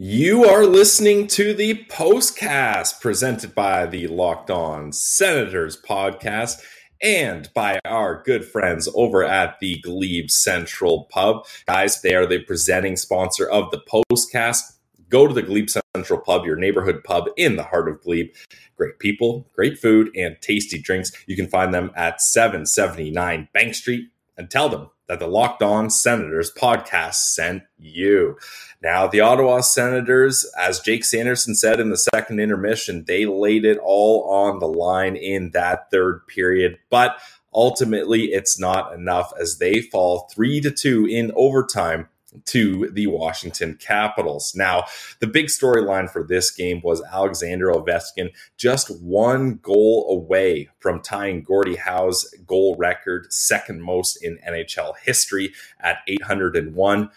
You are listening to the postcast presented by the Locked On Senators podcast and by our good friends over at the Glebe Central Pub. Guys, they are the presenting sponsor of the postcast. Go to the Glebe Central Pub, your neighborhood pub in the heart of Glebe. Great people, great food, and tasty drinks. You can find them at 779 Bank Street and tell them that the Locked On Senators podcast sent you. Now, the Ottawa Senators, as Jake Sanderson said in the second intermission, they laid it all on the line in that third period, but ultimately it's not enough as they fall 3 to 2 in overtime to the Washington Capitals. Now, the big storyline for this game was Alexander Ovechkin just one goal away from tying Gordie Howe's goal record, second most in NHL history at 801.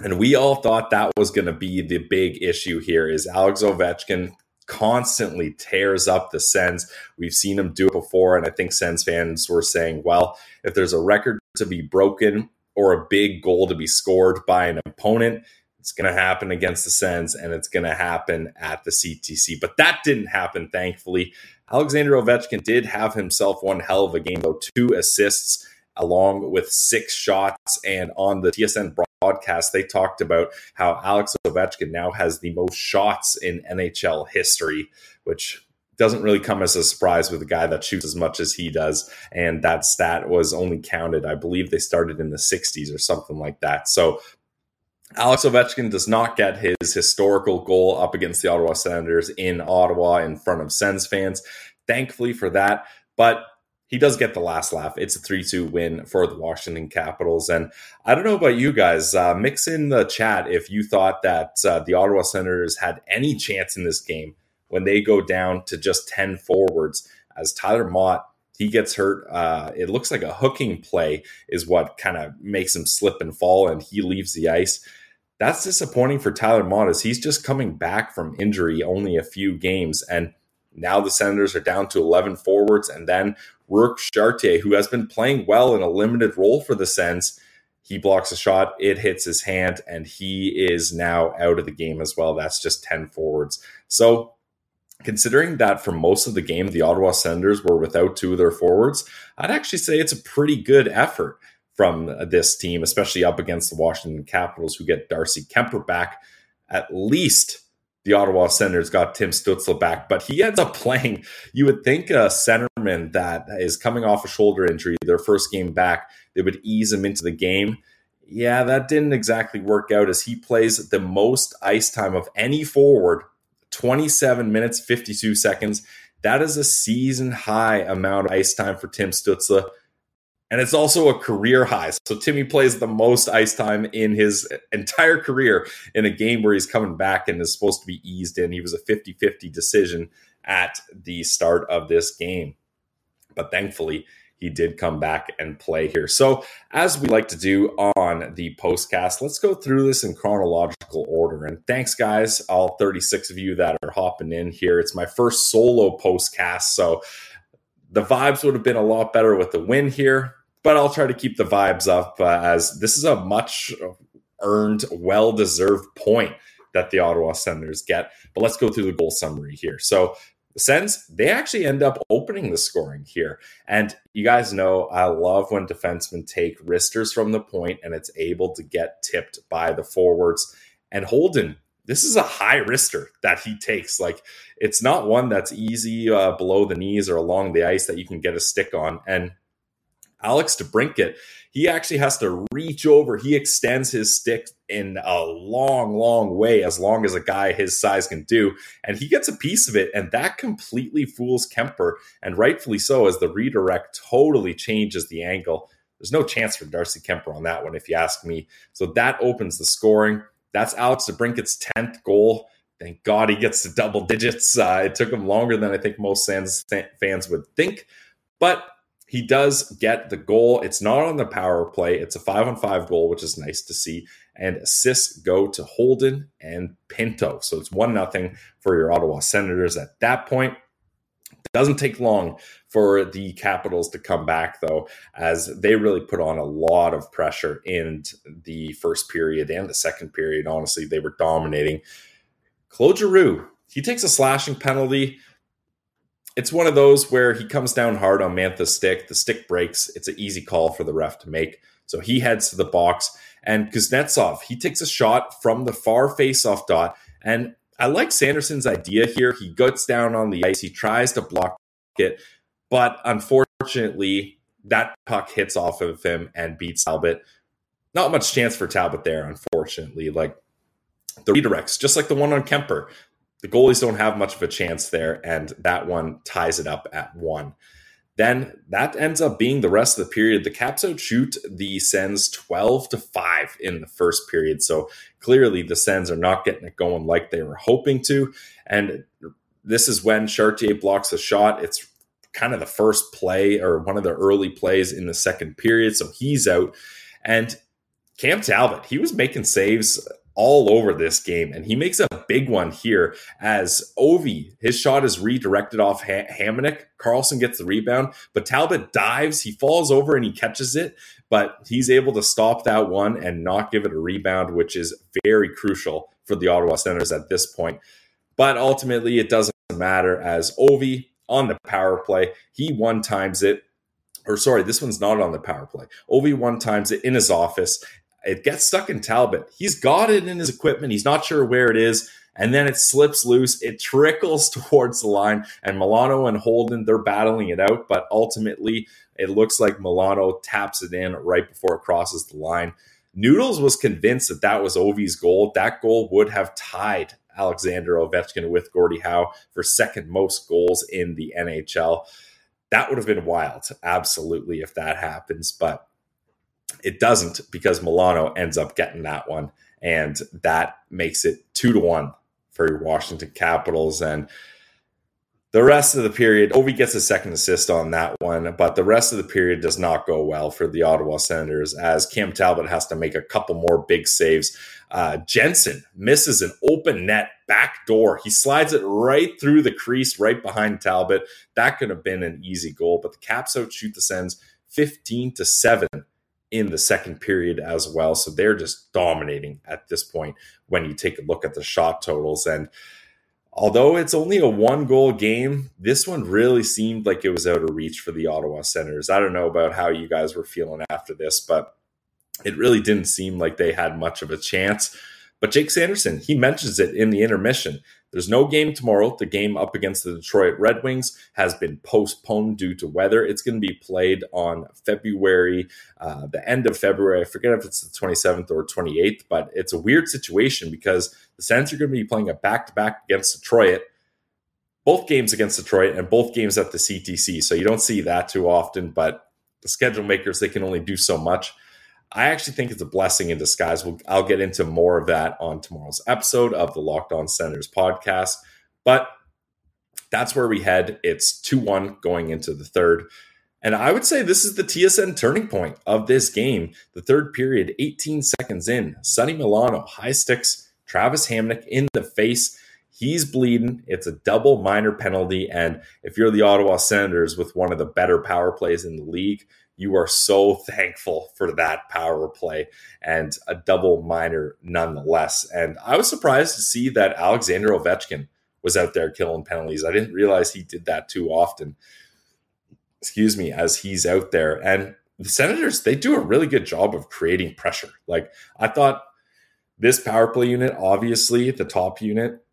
And we all thought that was going to be the big issue here is Alex Ovechkin constantly tears up the Sens. We've seen him do it before, and I think Sens fans were saying, well, if there's a record to be broken or a big goal to be scored by an opponent, it's going to happen against the Sens and it's going to happen at the CTC. But that didn't happen, thankfully. Alexander Ovechkin did have himself one hell of a game, though, two assists along with six shots. And on the TSN broadcast, they talked about how Alex Ovechkin now has the most shots in NHL history, which doesn't really come as a surprise with a guy that shoots as much as he does. And that stat was only counted, I believe they started in the 60s or something like that. So Alex Ovechkin does not get his historical goal up against the Ottawa Senators in Ottawa in front of Sens fans. Thankfully for that. But he does get the last laugh. It's a 3 2 win for the Washington Capitals. And I don't know about you guys. Uh, mix in the chat if you thought that uh, the Ottawa Senators had any chance in this game when they go down to just 10 forwards as Tyler Motte he gets hurt. Uh, it looks like a hooking play is what kind of makes him slip and fall, and he leaves the ice. That's disappointing for Tyler Motte as he's just coming back from injury only a few games. And now the Senators are down to 11 forwards. And then Rourke Chartier, who has been playing well in a limited role for the Sens, he blocks a shot, it hits his hand, and he is now out of the game as well. That's just 10 forwards. So considering that for most of the game, the Ottawa Senators were without two of their forwards, I'd actually say it's a pretty good effort from this team, especially up against the Washington Capitals, who get Darcy Kuemper back. At least the Ottawa Senators got Tim Stützle back, but he ends up playing. You would think a centerman that is coming off a shoulder injury, their first game back, they would ease him into the game. Yeah, that didn't exactly work out as he plays the most ice time of any forward 27 minutes, 52 seconds. That is a season high amount of ice time for Tim Stützle. And it's also a career high. So Timmy plays the most ice time in his entire career in a game where he's coming back and is supposed to be eased in. He was a 50 50 decision at the start of this game. But thankfully, he did come back and play here. So, as we like to do on the postcast, let's go through this in chronological order. And thanks, guys, all 36 of you that are hopping in here. It's my first solo postcast, so the vibes would have been a lot better with the win here, but I'll try to keep the vibes up uh, as this is a much earned, well deserved point that the Ottawa Senators get. But let's go through the goal summary here. So, the Sens, they actually end up opening the scoring here. And you guys know I love when defensemen take wristers from the point and it's able to get tipped by the forwards. And Holden, this is a high wrister that he takes. Like it's not one that's easy uh, below the knees or along the ice that you can get a stick on. And Alex DeBrincat, he actually has to reach over. He extends his stick in a long, long way, as long as a guy his size can do. And he gets a piece of it, and that completely fools Kuemper. and rightfully so, as the redirect totally changes the angle. There's no chance for Darcy Kuemper on that one, if you ask me. So that opens the scoring. That's Alex DeBrincat's 10th goal. Thank God he gets to double digits. Uh, it took him longer than I think most Sens fans would think. But he does get the goal. It's not on the power play. It's a five on five goal, which is nice to see. And assists go to Holden and Pinto. So it's one nothing for your Ottawa Senators at that point. It Doesn't take long for the Capitals to come back, though, as they really put on a lot of pressure in the first period and the second period. Honestly, they were dominating. Claude Giroux, he takes a slashing penalty. It's one of those where he comes down hard on Mantha's stick. The stick breaks. It's an easy call for the ref to make. So he heads to the box. And Kuznetsov, he takes a shot from the far face-off dot. And I like Sanderson's idea here. He gets down on the ice. He tries to block it. But unfortunately, that puck hits off of him and beats Talbot. Not much chance for Talbot there, unfortunately. Like the redirects, just like the one on Kuemper, the goalies don't have much of a chance there, and that one ties it up at one. Then that ends up being the rest of the period. The Caps outshoot the Sens 12 to 5 in the first period. So clearly the Sens are not getting it going like they were hoping to. And this is when Chartier blocks a shot. It's kind of the first play or one of the early plays in the second period. So he's out. And Cam Talbot, he was making saves all over this game, and he makes a big one here as Ovi, his shot is redirected off ha- Hamonic. Karlsson gets the rebound, but Talbot dives, he falls over and he catches it, but he's able to stop that one and not give it a rebound, which is very crucial for the Ottawa Senators at this point. But ultimately, it doesn't matter as Ovi on the power play. He one times it, or sorry, this one's not on the power play. Ovi one times it in his office. It gets stuck in Talbot. He's got it in his equipment. He's not sure where it is. And then it slips loose. It trickles towards the line. And Milano and Holden, they're battling it out. But ultimately, it looks like Milano taps it in right before it crosses the line. Noodles was convinced that that was Ovi's goal. That goal would have tied Alexander Ovechkin with Gordie Howe for second most goals in the NHL. That would have been wild, absolutely, if that happens. But it doesn't because Milano ends up getting that one. And that makes it two to one for Washington Capitals. And the rest of the period, Ovi gets a second assist on that one, but the rest of the period does not go well for the Ottawa Senators as Cam Talbot has to make a couple more big saves. Uh, Jensen misses an open net back door. He slides it right through the crease, right behind Talbot. That could have been an easy goal, but the Caps outshoot the Sens 15 to 7 in the second period as well. So they're just dominating at this point when you take a look at the shot totals. And although it's only a one goal game, this one really seemed like it was out of reach for the Ottawa Senators. I don't know about how you guys were feeling after this, but it really didn't seem like they had much of a chance. But Jake Sanderson, he mentions it in the intermission. There's no game tomorrow. The game up against the Detroit Red Wings has been postponed due to weather. It's going to be played on February, uh, the end of February. I forget if it's the 27th or 28th, but it's a weird situation because the Sens are going to be playing a back to back against Detroit, both games against Detroit and both games at the CTC. So you don't see that too often, but the schedule makers, they can only do so much. I actually think it's a blessing in disguise. We'll, I'll get into more of that on tomorrow's episode of the Locked On Senators podcast. But that's where we head. It's 2 1 going into the third. And I would say this is the TSN turning point of this game. The third period, 18 seconds in, Sonny Milano high sticks Travis Hamonic in the face. He's bleeding. It's a double minor penalty. And if you're the Ottawa Senators with one of the better power plays in the league, you are so thankful for that power play and a double minor nonetheless. And I was surprised to see that Alexander Ovechkin was out there killing penalties. I didn't realize he did that too often. Excuse me, as he's out there. And the Senators, they do a really good job of creating pressure. Like I thought this power play unit, obviously the top unit,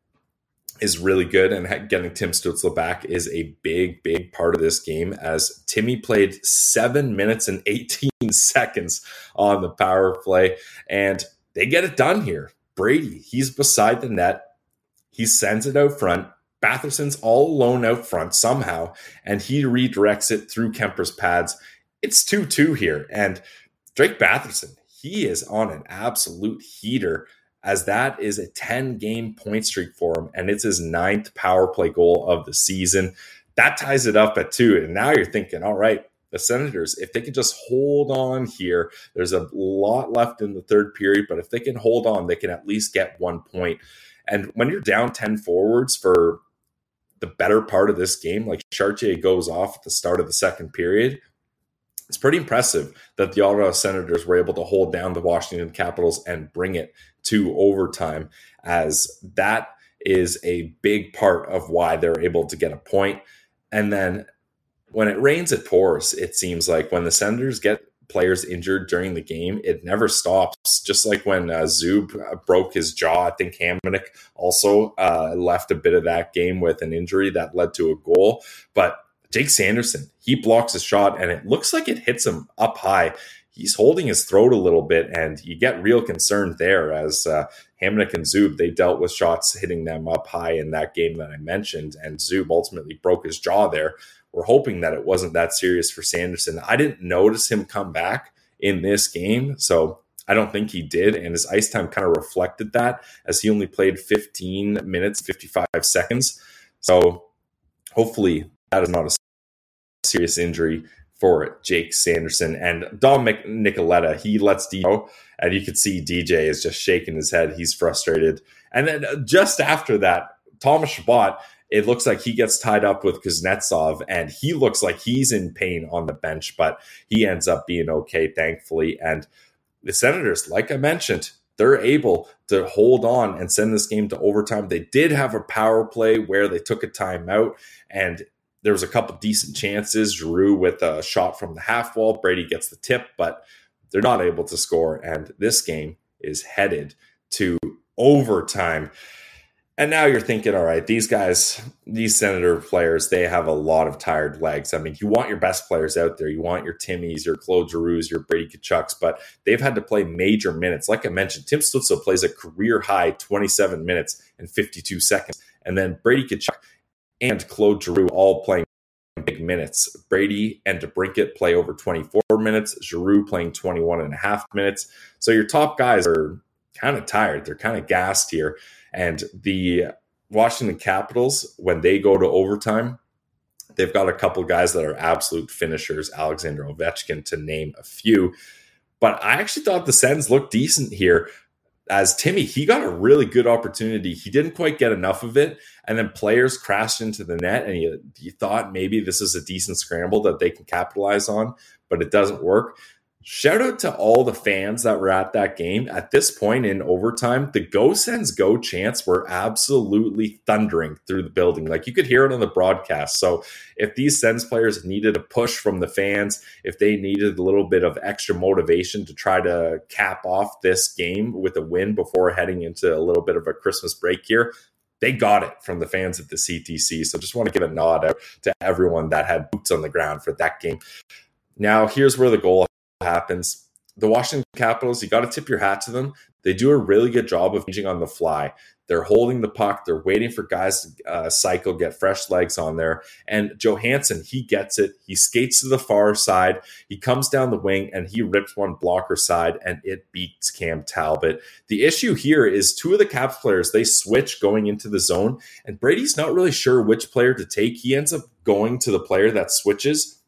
is really good, and getting Tim Stützle back is a big, big part of this game. As Timmy played seven minutes and 18 seconds on the power play, and they get it done here. Brady, he's beside the net, he sends it out front. Batherson's all alone out front somehow, and he redirects it through Kuemper's pads. It's 2 2 here, and Drake Batherson, he is on an absolute heater as that is a 10 game point streak for him, and it's his ninth power play goal of the season. That ties it up at two. And now you're thinking, all right, the Senators, if they can just hold on here, there's a lot left in the third period, but if they can hold on, they can at least get one point. And when you're down 10 forwards for the better part of this game. Like Chartier goes off at the start of the second period. It's pretty impressive that the Ottawa Senators were able to hold down the Washington Capitals and bring it to overtime, as that is a big part of why they're able to get a point. And then when it rains, it pours. It seems like when the Senators get players injured during the game, it never stops. Just like when uh, Zub uh, broke his jaw, I think Hamonic also uh, left a bit of that game with an injury that led to a goal. But Jake Sanderson, he blocks a shot and it looks like it hits him up high. He's holding his throat a little bit, and you get real concerned there as uh, Hamonic and Zub, they dealt with shots hitting them up high in that game that I mentioned, and Zub ultimately broke his jaw there. We're hoping that it wasn't that serious for Sanderson. I didn't notice him come back in this game, so I don't think he did. And his ice time kind of reflected that as he only played 15 minutes, 55 seconds. So hopefully that is not a serious injury for Jake Sanderson. And Dom Nicoletta, he lets D go. And you could see DJ is just shaking his head. He's frustrated. And then uh, just after that, Thomas Chabot it looks like he gets tied up with Kuznetsov and he looks like he's in pain on the bench, but he ends up being okay, thankfully. And the Senators, like I mentioned, they're able to hold on and send this game to overtime. They did have a power play where they took a timeout and there was a couple decent chances. Drew with a shot from the half wall. Brady gets the tip, but they're not able to score. And this game is headed to overtime. And now you're thinking, all right, these guys, these Senator players, they have a lot of tired legs. I mean, you want your best players out there. You want your Timmys, your Claude Giroux, your Brady Tkachuks, but they've had to play major minutes. Like I mentioned, Tim Stützle plays a career high 27 minutes and 52 seconds. And then Brady Tkachuk and Claude Giroux all playing big minutes. Brady and DeBrincat play over 24 minutes, Giroux playing 21 and a half minutes. So your top guys are kind of tired. They're kind of gassed here. And the Washington Capitals, when they go to overtime, they've got a couple guys that are absolute finishers, Alexander Ovechkin to name a few. But I actually thought the Sens looked decent here. As Timmy, he got a really good opportunity. He didn't quite get enough of it. And then players crashed into the net, and you thought maybe this is a decent scramble that they can capitalize on, but it doesn't work. Shout out to all the fans that were at that game. At this point in overtime, the Go Sens Go chants were absolutely thundering through the building. Like you could hear it on the broadcast. So if these Sens players needed a push from the fans, if they needed a little bit of extra motivation to try to cap off this game with a win before heading into a little bit of a Christmas break here, they got it from the fans at the CTC. So just want to give a nod out to everyone that had boots on the ground for that game. Now, here's where the goal happens. The Washington Capitals, you got to tip your hat to them. They do a really good job of changing on the fly. They're holding the puck. They're waiting for guys to uh, cycle, get fresh legs on there. And Johansson, he gets it. He skates to the far side. He comes down the wing and he rips one blocker side and it beats Cam Talbot. The issue here is two of the Caps players, they switch going into the zone. And Brady's not really sure which player to take. He ends up going to the player that switches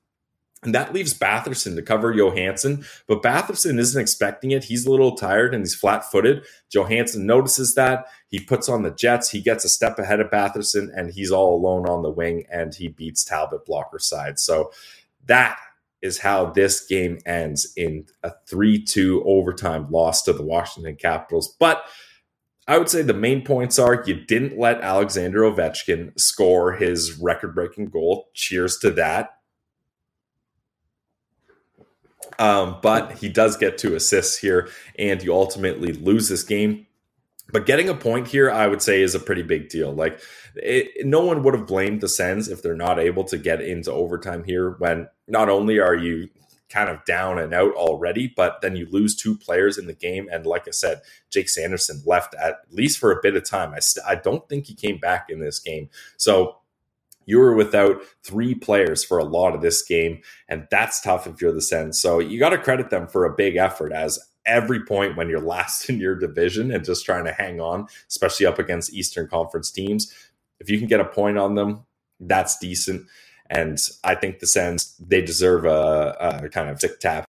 and that leaves Batherson to cover Johansson. But Batherson isn't expecting it. He's a little tired and he's flat footed. Johansson notices that. He puts on the Jets. He gets a step ahead of Batherson and he's all alone on the wing and he beats Talbot blocker side. So that is how this game ends in a 3 2 overtime loss to the Washington Capitals. But I would say the main points are you didn't let Alexander Ovechkin score his record breaking goal. Cheers to that um, but he does get two assists here, and you ultimately lose this game. But getting a point here, I would say, is a pretty big deal. Like, it, no one would have blamed the Sens if they're not able to get into overtime here. When not only are you kind of down and out already, but then you lose two players in the game. And like I said, Jake Sanderson left at least for a bit of time. I, st- I don't think he came back in this game. So you were without three players for a lot of this game, and that's tough if you're the Sens. So you got to credit them for a big effort as every point when you're last in your division and just trying to hang on, especially up against Eastern Conference teams. If you can get a point on them, that's decent. And I think the Sens, they deserve a, a kind of tick taps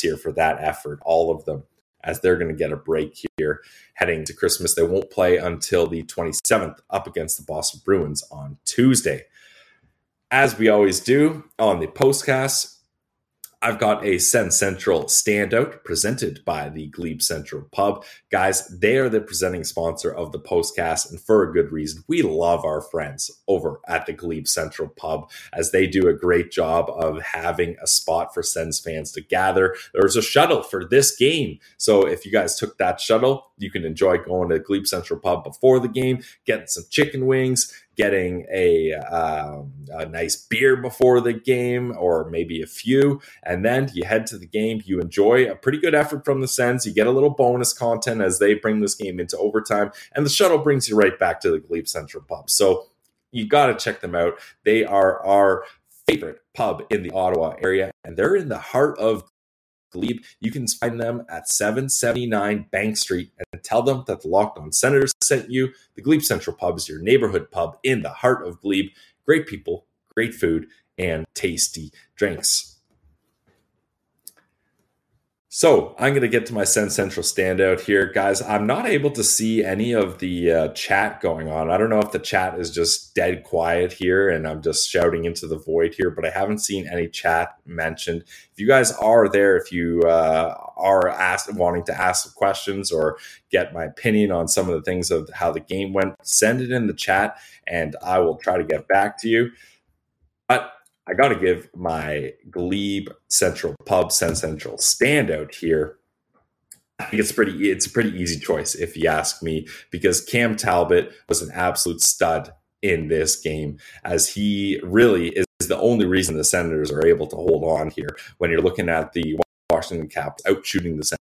here for that effort, all of them. As they're going to get a break here heading to Christmas. They won't play until the 27th up against the Boston Bruins on Tuesday. As we always do on the postcast, I've got a Sens Central standout presented by the Glebe Central Pub. Guys, they are the presenting sponsor of the postcast, and for a good reason. We love our friends over at the Glebe Central Pub as they do a great job of having a spot for Sens fans to gather. There's a shuttle for this game. So if you guys took that shuttle, you can enjoy going to Glebe Central Pub before the game, getting some chicken wings, getting a, um, a nice beer before the game or maybe a few. And then you head to the game. You enjoy a pretty good effort from the Sens. You get a little bonus content as they bring this game into overtime. And the shuttle brings you right back to the Glebe Central Pub. So you got to check them out. They are our favorite pub in the Ottawa area, and they're in the heart of Glebe. You can find them at 779 Bank Street and tell them that the Locked On Senators sent you. The Glebe Central Pub is your neighborhood pub in the heart of Glebe. Great people, great food, and tasty drinks. So I'm going to get to my Sens Central standout here, guys. I'm not able to see any of the uh, chat going on. I don't know if the chat is just dead quiet here and I'm just shouting into the void here, but I haven't seen any chat mentioned. If you guys are there, if you uh, are asked, wanting to ask questions or get my opinion on some of the things of how the game went, send it in the chat and I will try to get back to you. But I got to give my Glebe Central Pub Sens Central standout here. I think it's pretty. It's a pretty easy choice if you ask me, because Cam Talbot was an absolute stud in this game, as he really is the only reason the Senators are able to hold on here. When you're looking at the Washington Caps out shooting the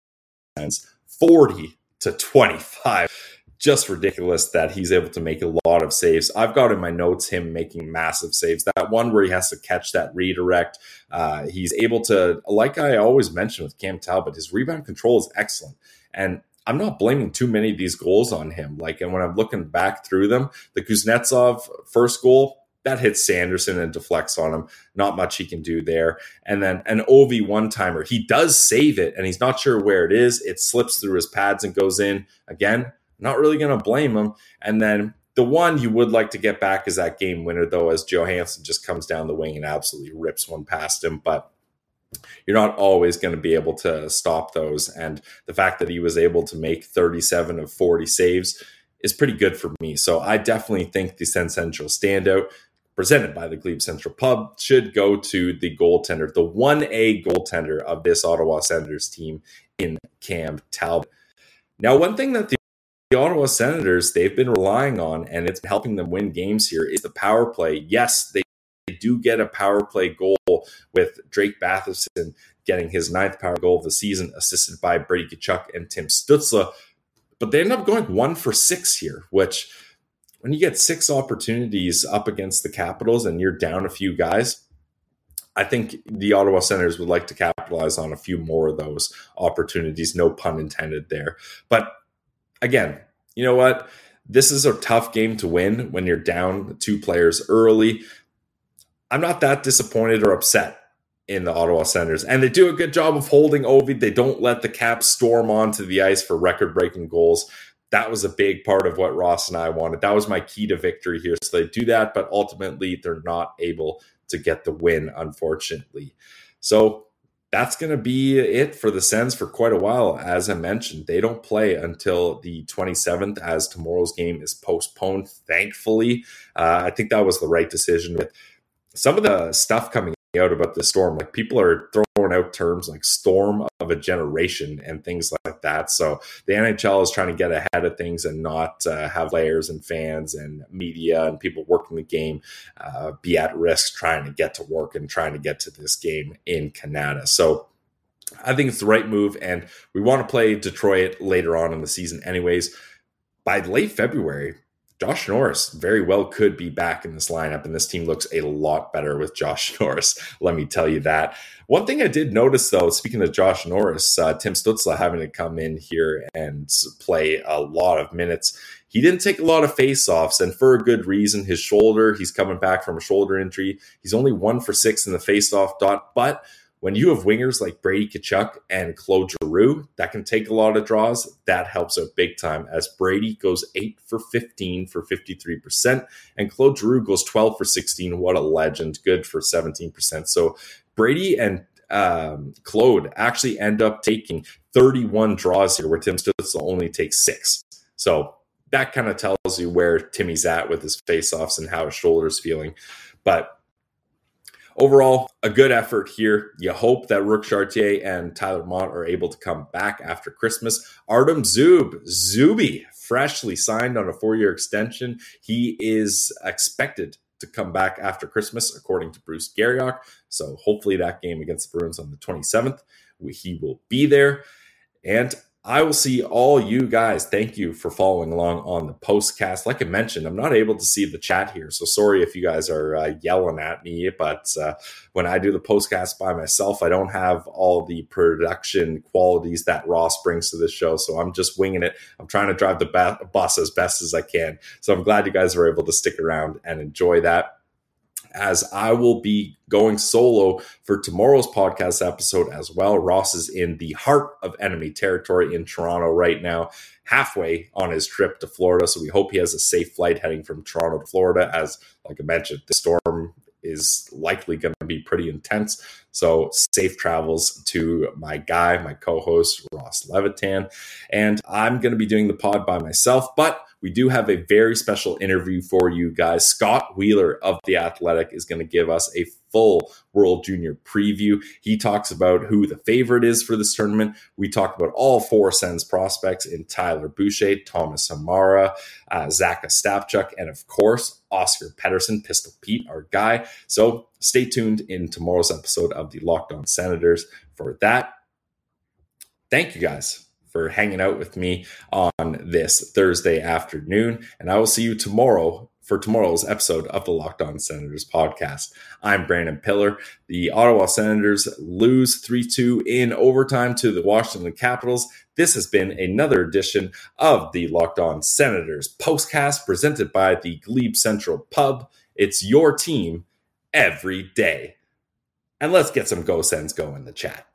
Sens forty to twenty five just ridiculous that he's able to make a lot of saves. I've got in my notes him making massive saves. That one where he has to catch that redirect, uh, he's able to, like I always mention with Cam Talbot, his rebound control is excellent. And I'm not blaming too many of these goals on him. Like, and when I'm looking back through them, the Kuznetsov first goal, that hits Sanderson and deflects on him. Not much he can do there. And then an OV one timer, he does save it and he's not sure where it is. It slips through his pads and goes in. Again, not really going to blame him. And then the one you would like to get back is that game winner, though, as Johansson just comes down the wing and absolutely rips one past him. But you're not always going to be able to stop those. And the fact that he was able to make 37 of 40 saves is pretty good for me. So I definitely think the Sens Central standout presented by the Glebe Central Pub should go to the goaltender, the 1A goaltender of this Ottawa Senators team in Cam Talbot. Now, one thing that the the Ottawa Senators, they've been relying on, and it's helping them win games here, is the power play. Yes, they do get a power play goal with Drake Batherson getting his ninth power goal of the season, assisted by Brady Tkachuk and Tim Stützle. But they end up going one for six here, which when you get six opportunities up against the Capitals and you're down a few guys, I think the Ottawa Senators would like to capitalize on a few more of those opportunities. No pun intended there. But again, you know what? This is a tough game to win when you're down two players early. I'm not that disappointed or upset in the Ottawa Senators. And they do a good job of holding Ovi. They don't let the Caps storm onto the ice for record breaking goals. That was a big part of what Ross and I wanted. That was my key to victory here. So they do that, but ultimately they're not able to get the win, unfortunately. So that's going to be it for the Sens for quite a while. As I mentioned, they don't play until the 27th, as tomorrow's game is postponed. Thankfully, uh, I think that was the right decision. With some of the stuff coming out about the storm, like people are throwing out terms like "storm of a generation" and things like that. So the NHL is trying to get ahead of things and not uh, have players and fans and media and people working the game uh, be at risk trying to get to work and trying to get to this game in Canada. So I think it's the right move, and we want to play Detroit later on in the season, anyways. By late February, Josh Norris very well could be back in this lineup, and this team looks a lot better with Josh Norris. Let me tell you that. One thing I did notice, though, speaking of Josh Norris, uh, Tim Stützle having to come in here and play a lot of minutes. He didn't take a lot of faceoffs, and for a good reason. His shoulder, he's coming back from a shoulder injury. He's only one for six in the faceoff dot, but when you have wingers like Brady Tkachuk and Claude Giroux that can take a lot of draws, that helps out big time as Brady goes 8 for 15 for 53%, and Claude Giroux goes 12 for 16. What a legend. Good for 17%. So Brady and um, Claude actually end up taking 31 draws here, where Tim Stützle only takes six. So that kind of tells you where Timmy's at with his faceoffs and how his shoulder's feeling. But overall, a good effort here. You hope that Rourke Chartier and Tyler Motte are able to come back after Christmas. Artem Zub, Zuby, freshly signed on a four year extension. He is expected to come back after Christmas, according to Bruce Garrioch. So hopefully that game against the Bruins on the 27th, he will be there. And I will see all you guys. Thank you for following along on the postcast. Like I mentioned, I'm not able to see the chat here, so sorry if you guys are uh, yelling at me. But uh, when I do the postcast by myself, I don't have all the production qualities that Ross brings to this show, so I'm just winging it. I'm trying to drive the ba- bus as best as I can. So I'm glad you guys are able to stick around and enjoy that as I will be going solo for tomorrow's podcast episode as well. Ross is in the heart of enemy territory in Toronto right now, halfway on his trip to Florida. So we hope he has a safe flight heading from Toronto to Florida. As, like I mentioned, the storm is likely going to be pretty intense. So safe travels to my guy, my co-host Ross Levitan, and I'm going to be doing the pod by myself, but we do have a very special interview for you guys. Scott Wheeler of The Athletic is going to give us a full World Junior preview. He talks about who the favorite is for this tournament. We talk about all four Sens prospects in Tyler Boucher, Thomas Hamara, uh, Zach and of course, Oscar Pettersson, Pistol Pete, our guy. So stay tuned in tomorrow's episode of the Locked On Senators for that. Thank you guys for hanging out with me on this Thursday afternoon. And I will see you tomorrow for tomorrow's episode of the Locked On Senators podcast. I'm Brandon Pillar. The Ottawa Senators lose 3 2 in overtime to the Washington Capitals. This has been another edition of the Locked On Senators postcast presented by the Glebe Central Pub. It's your team every day. And let's get some Go Sens go in the chat.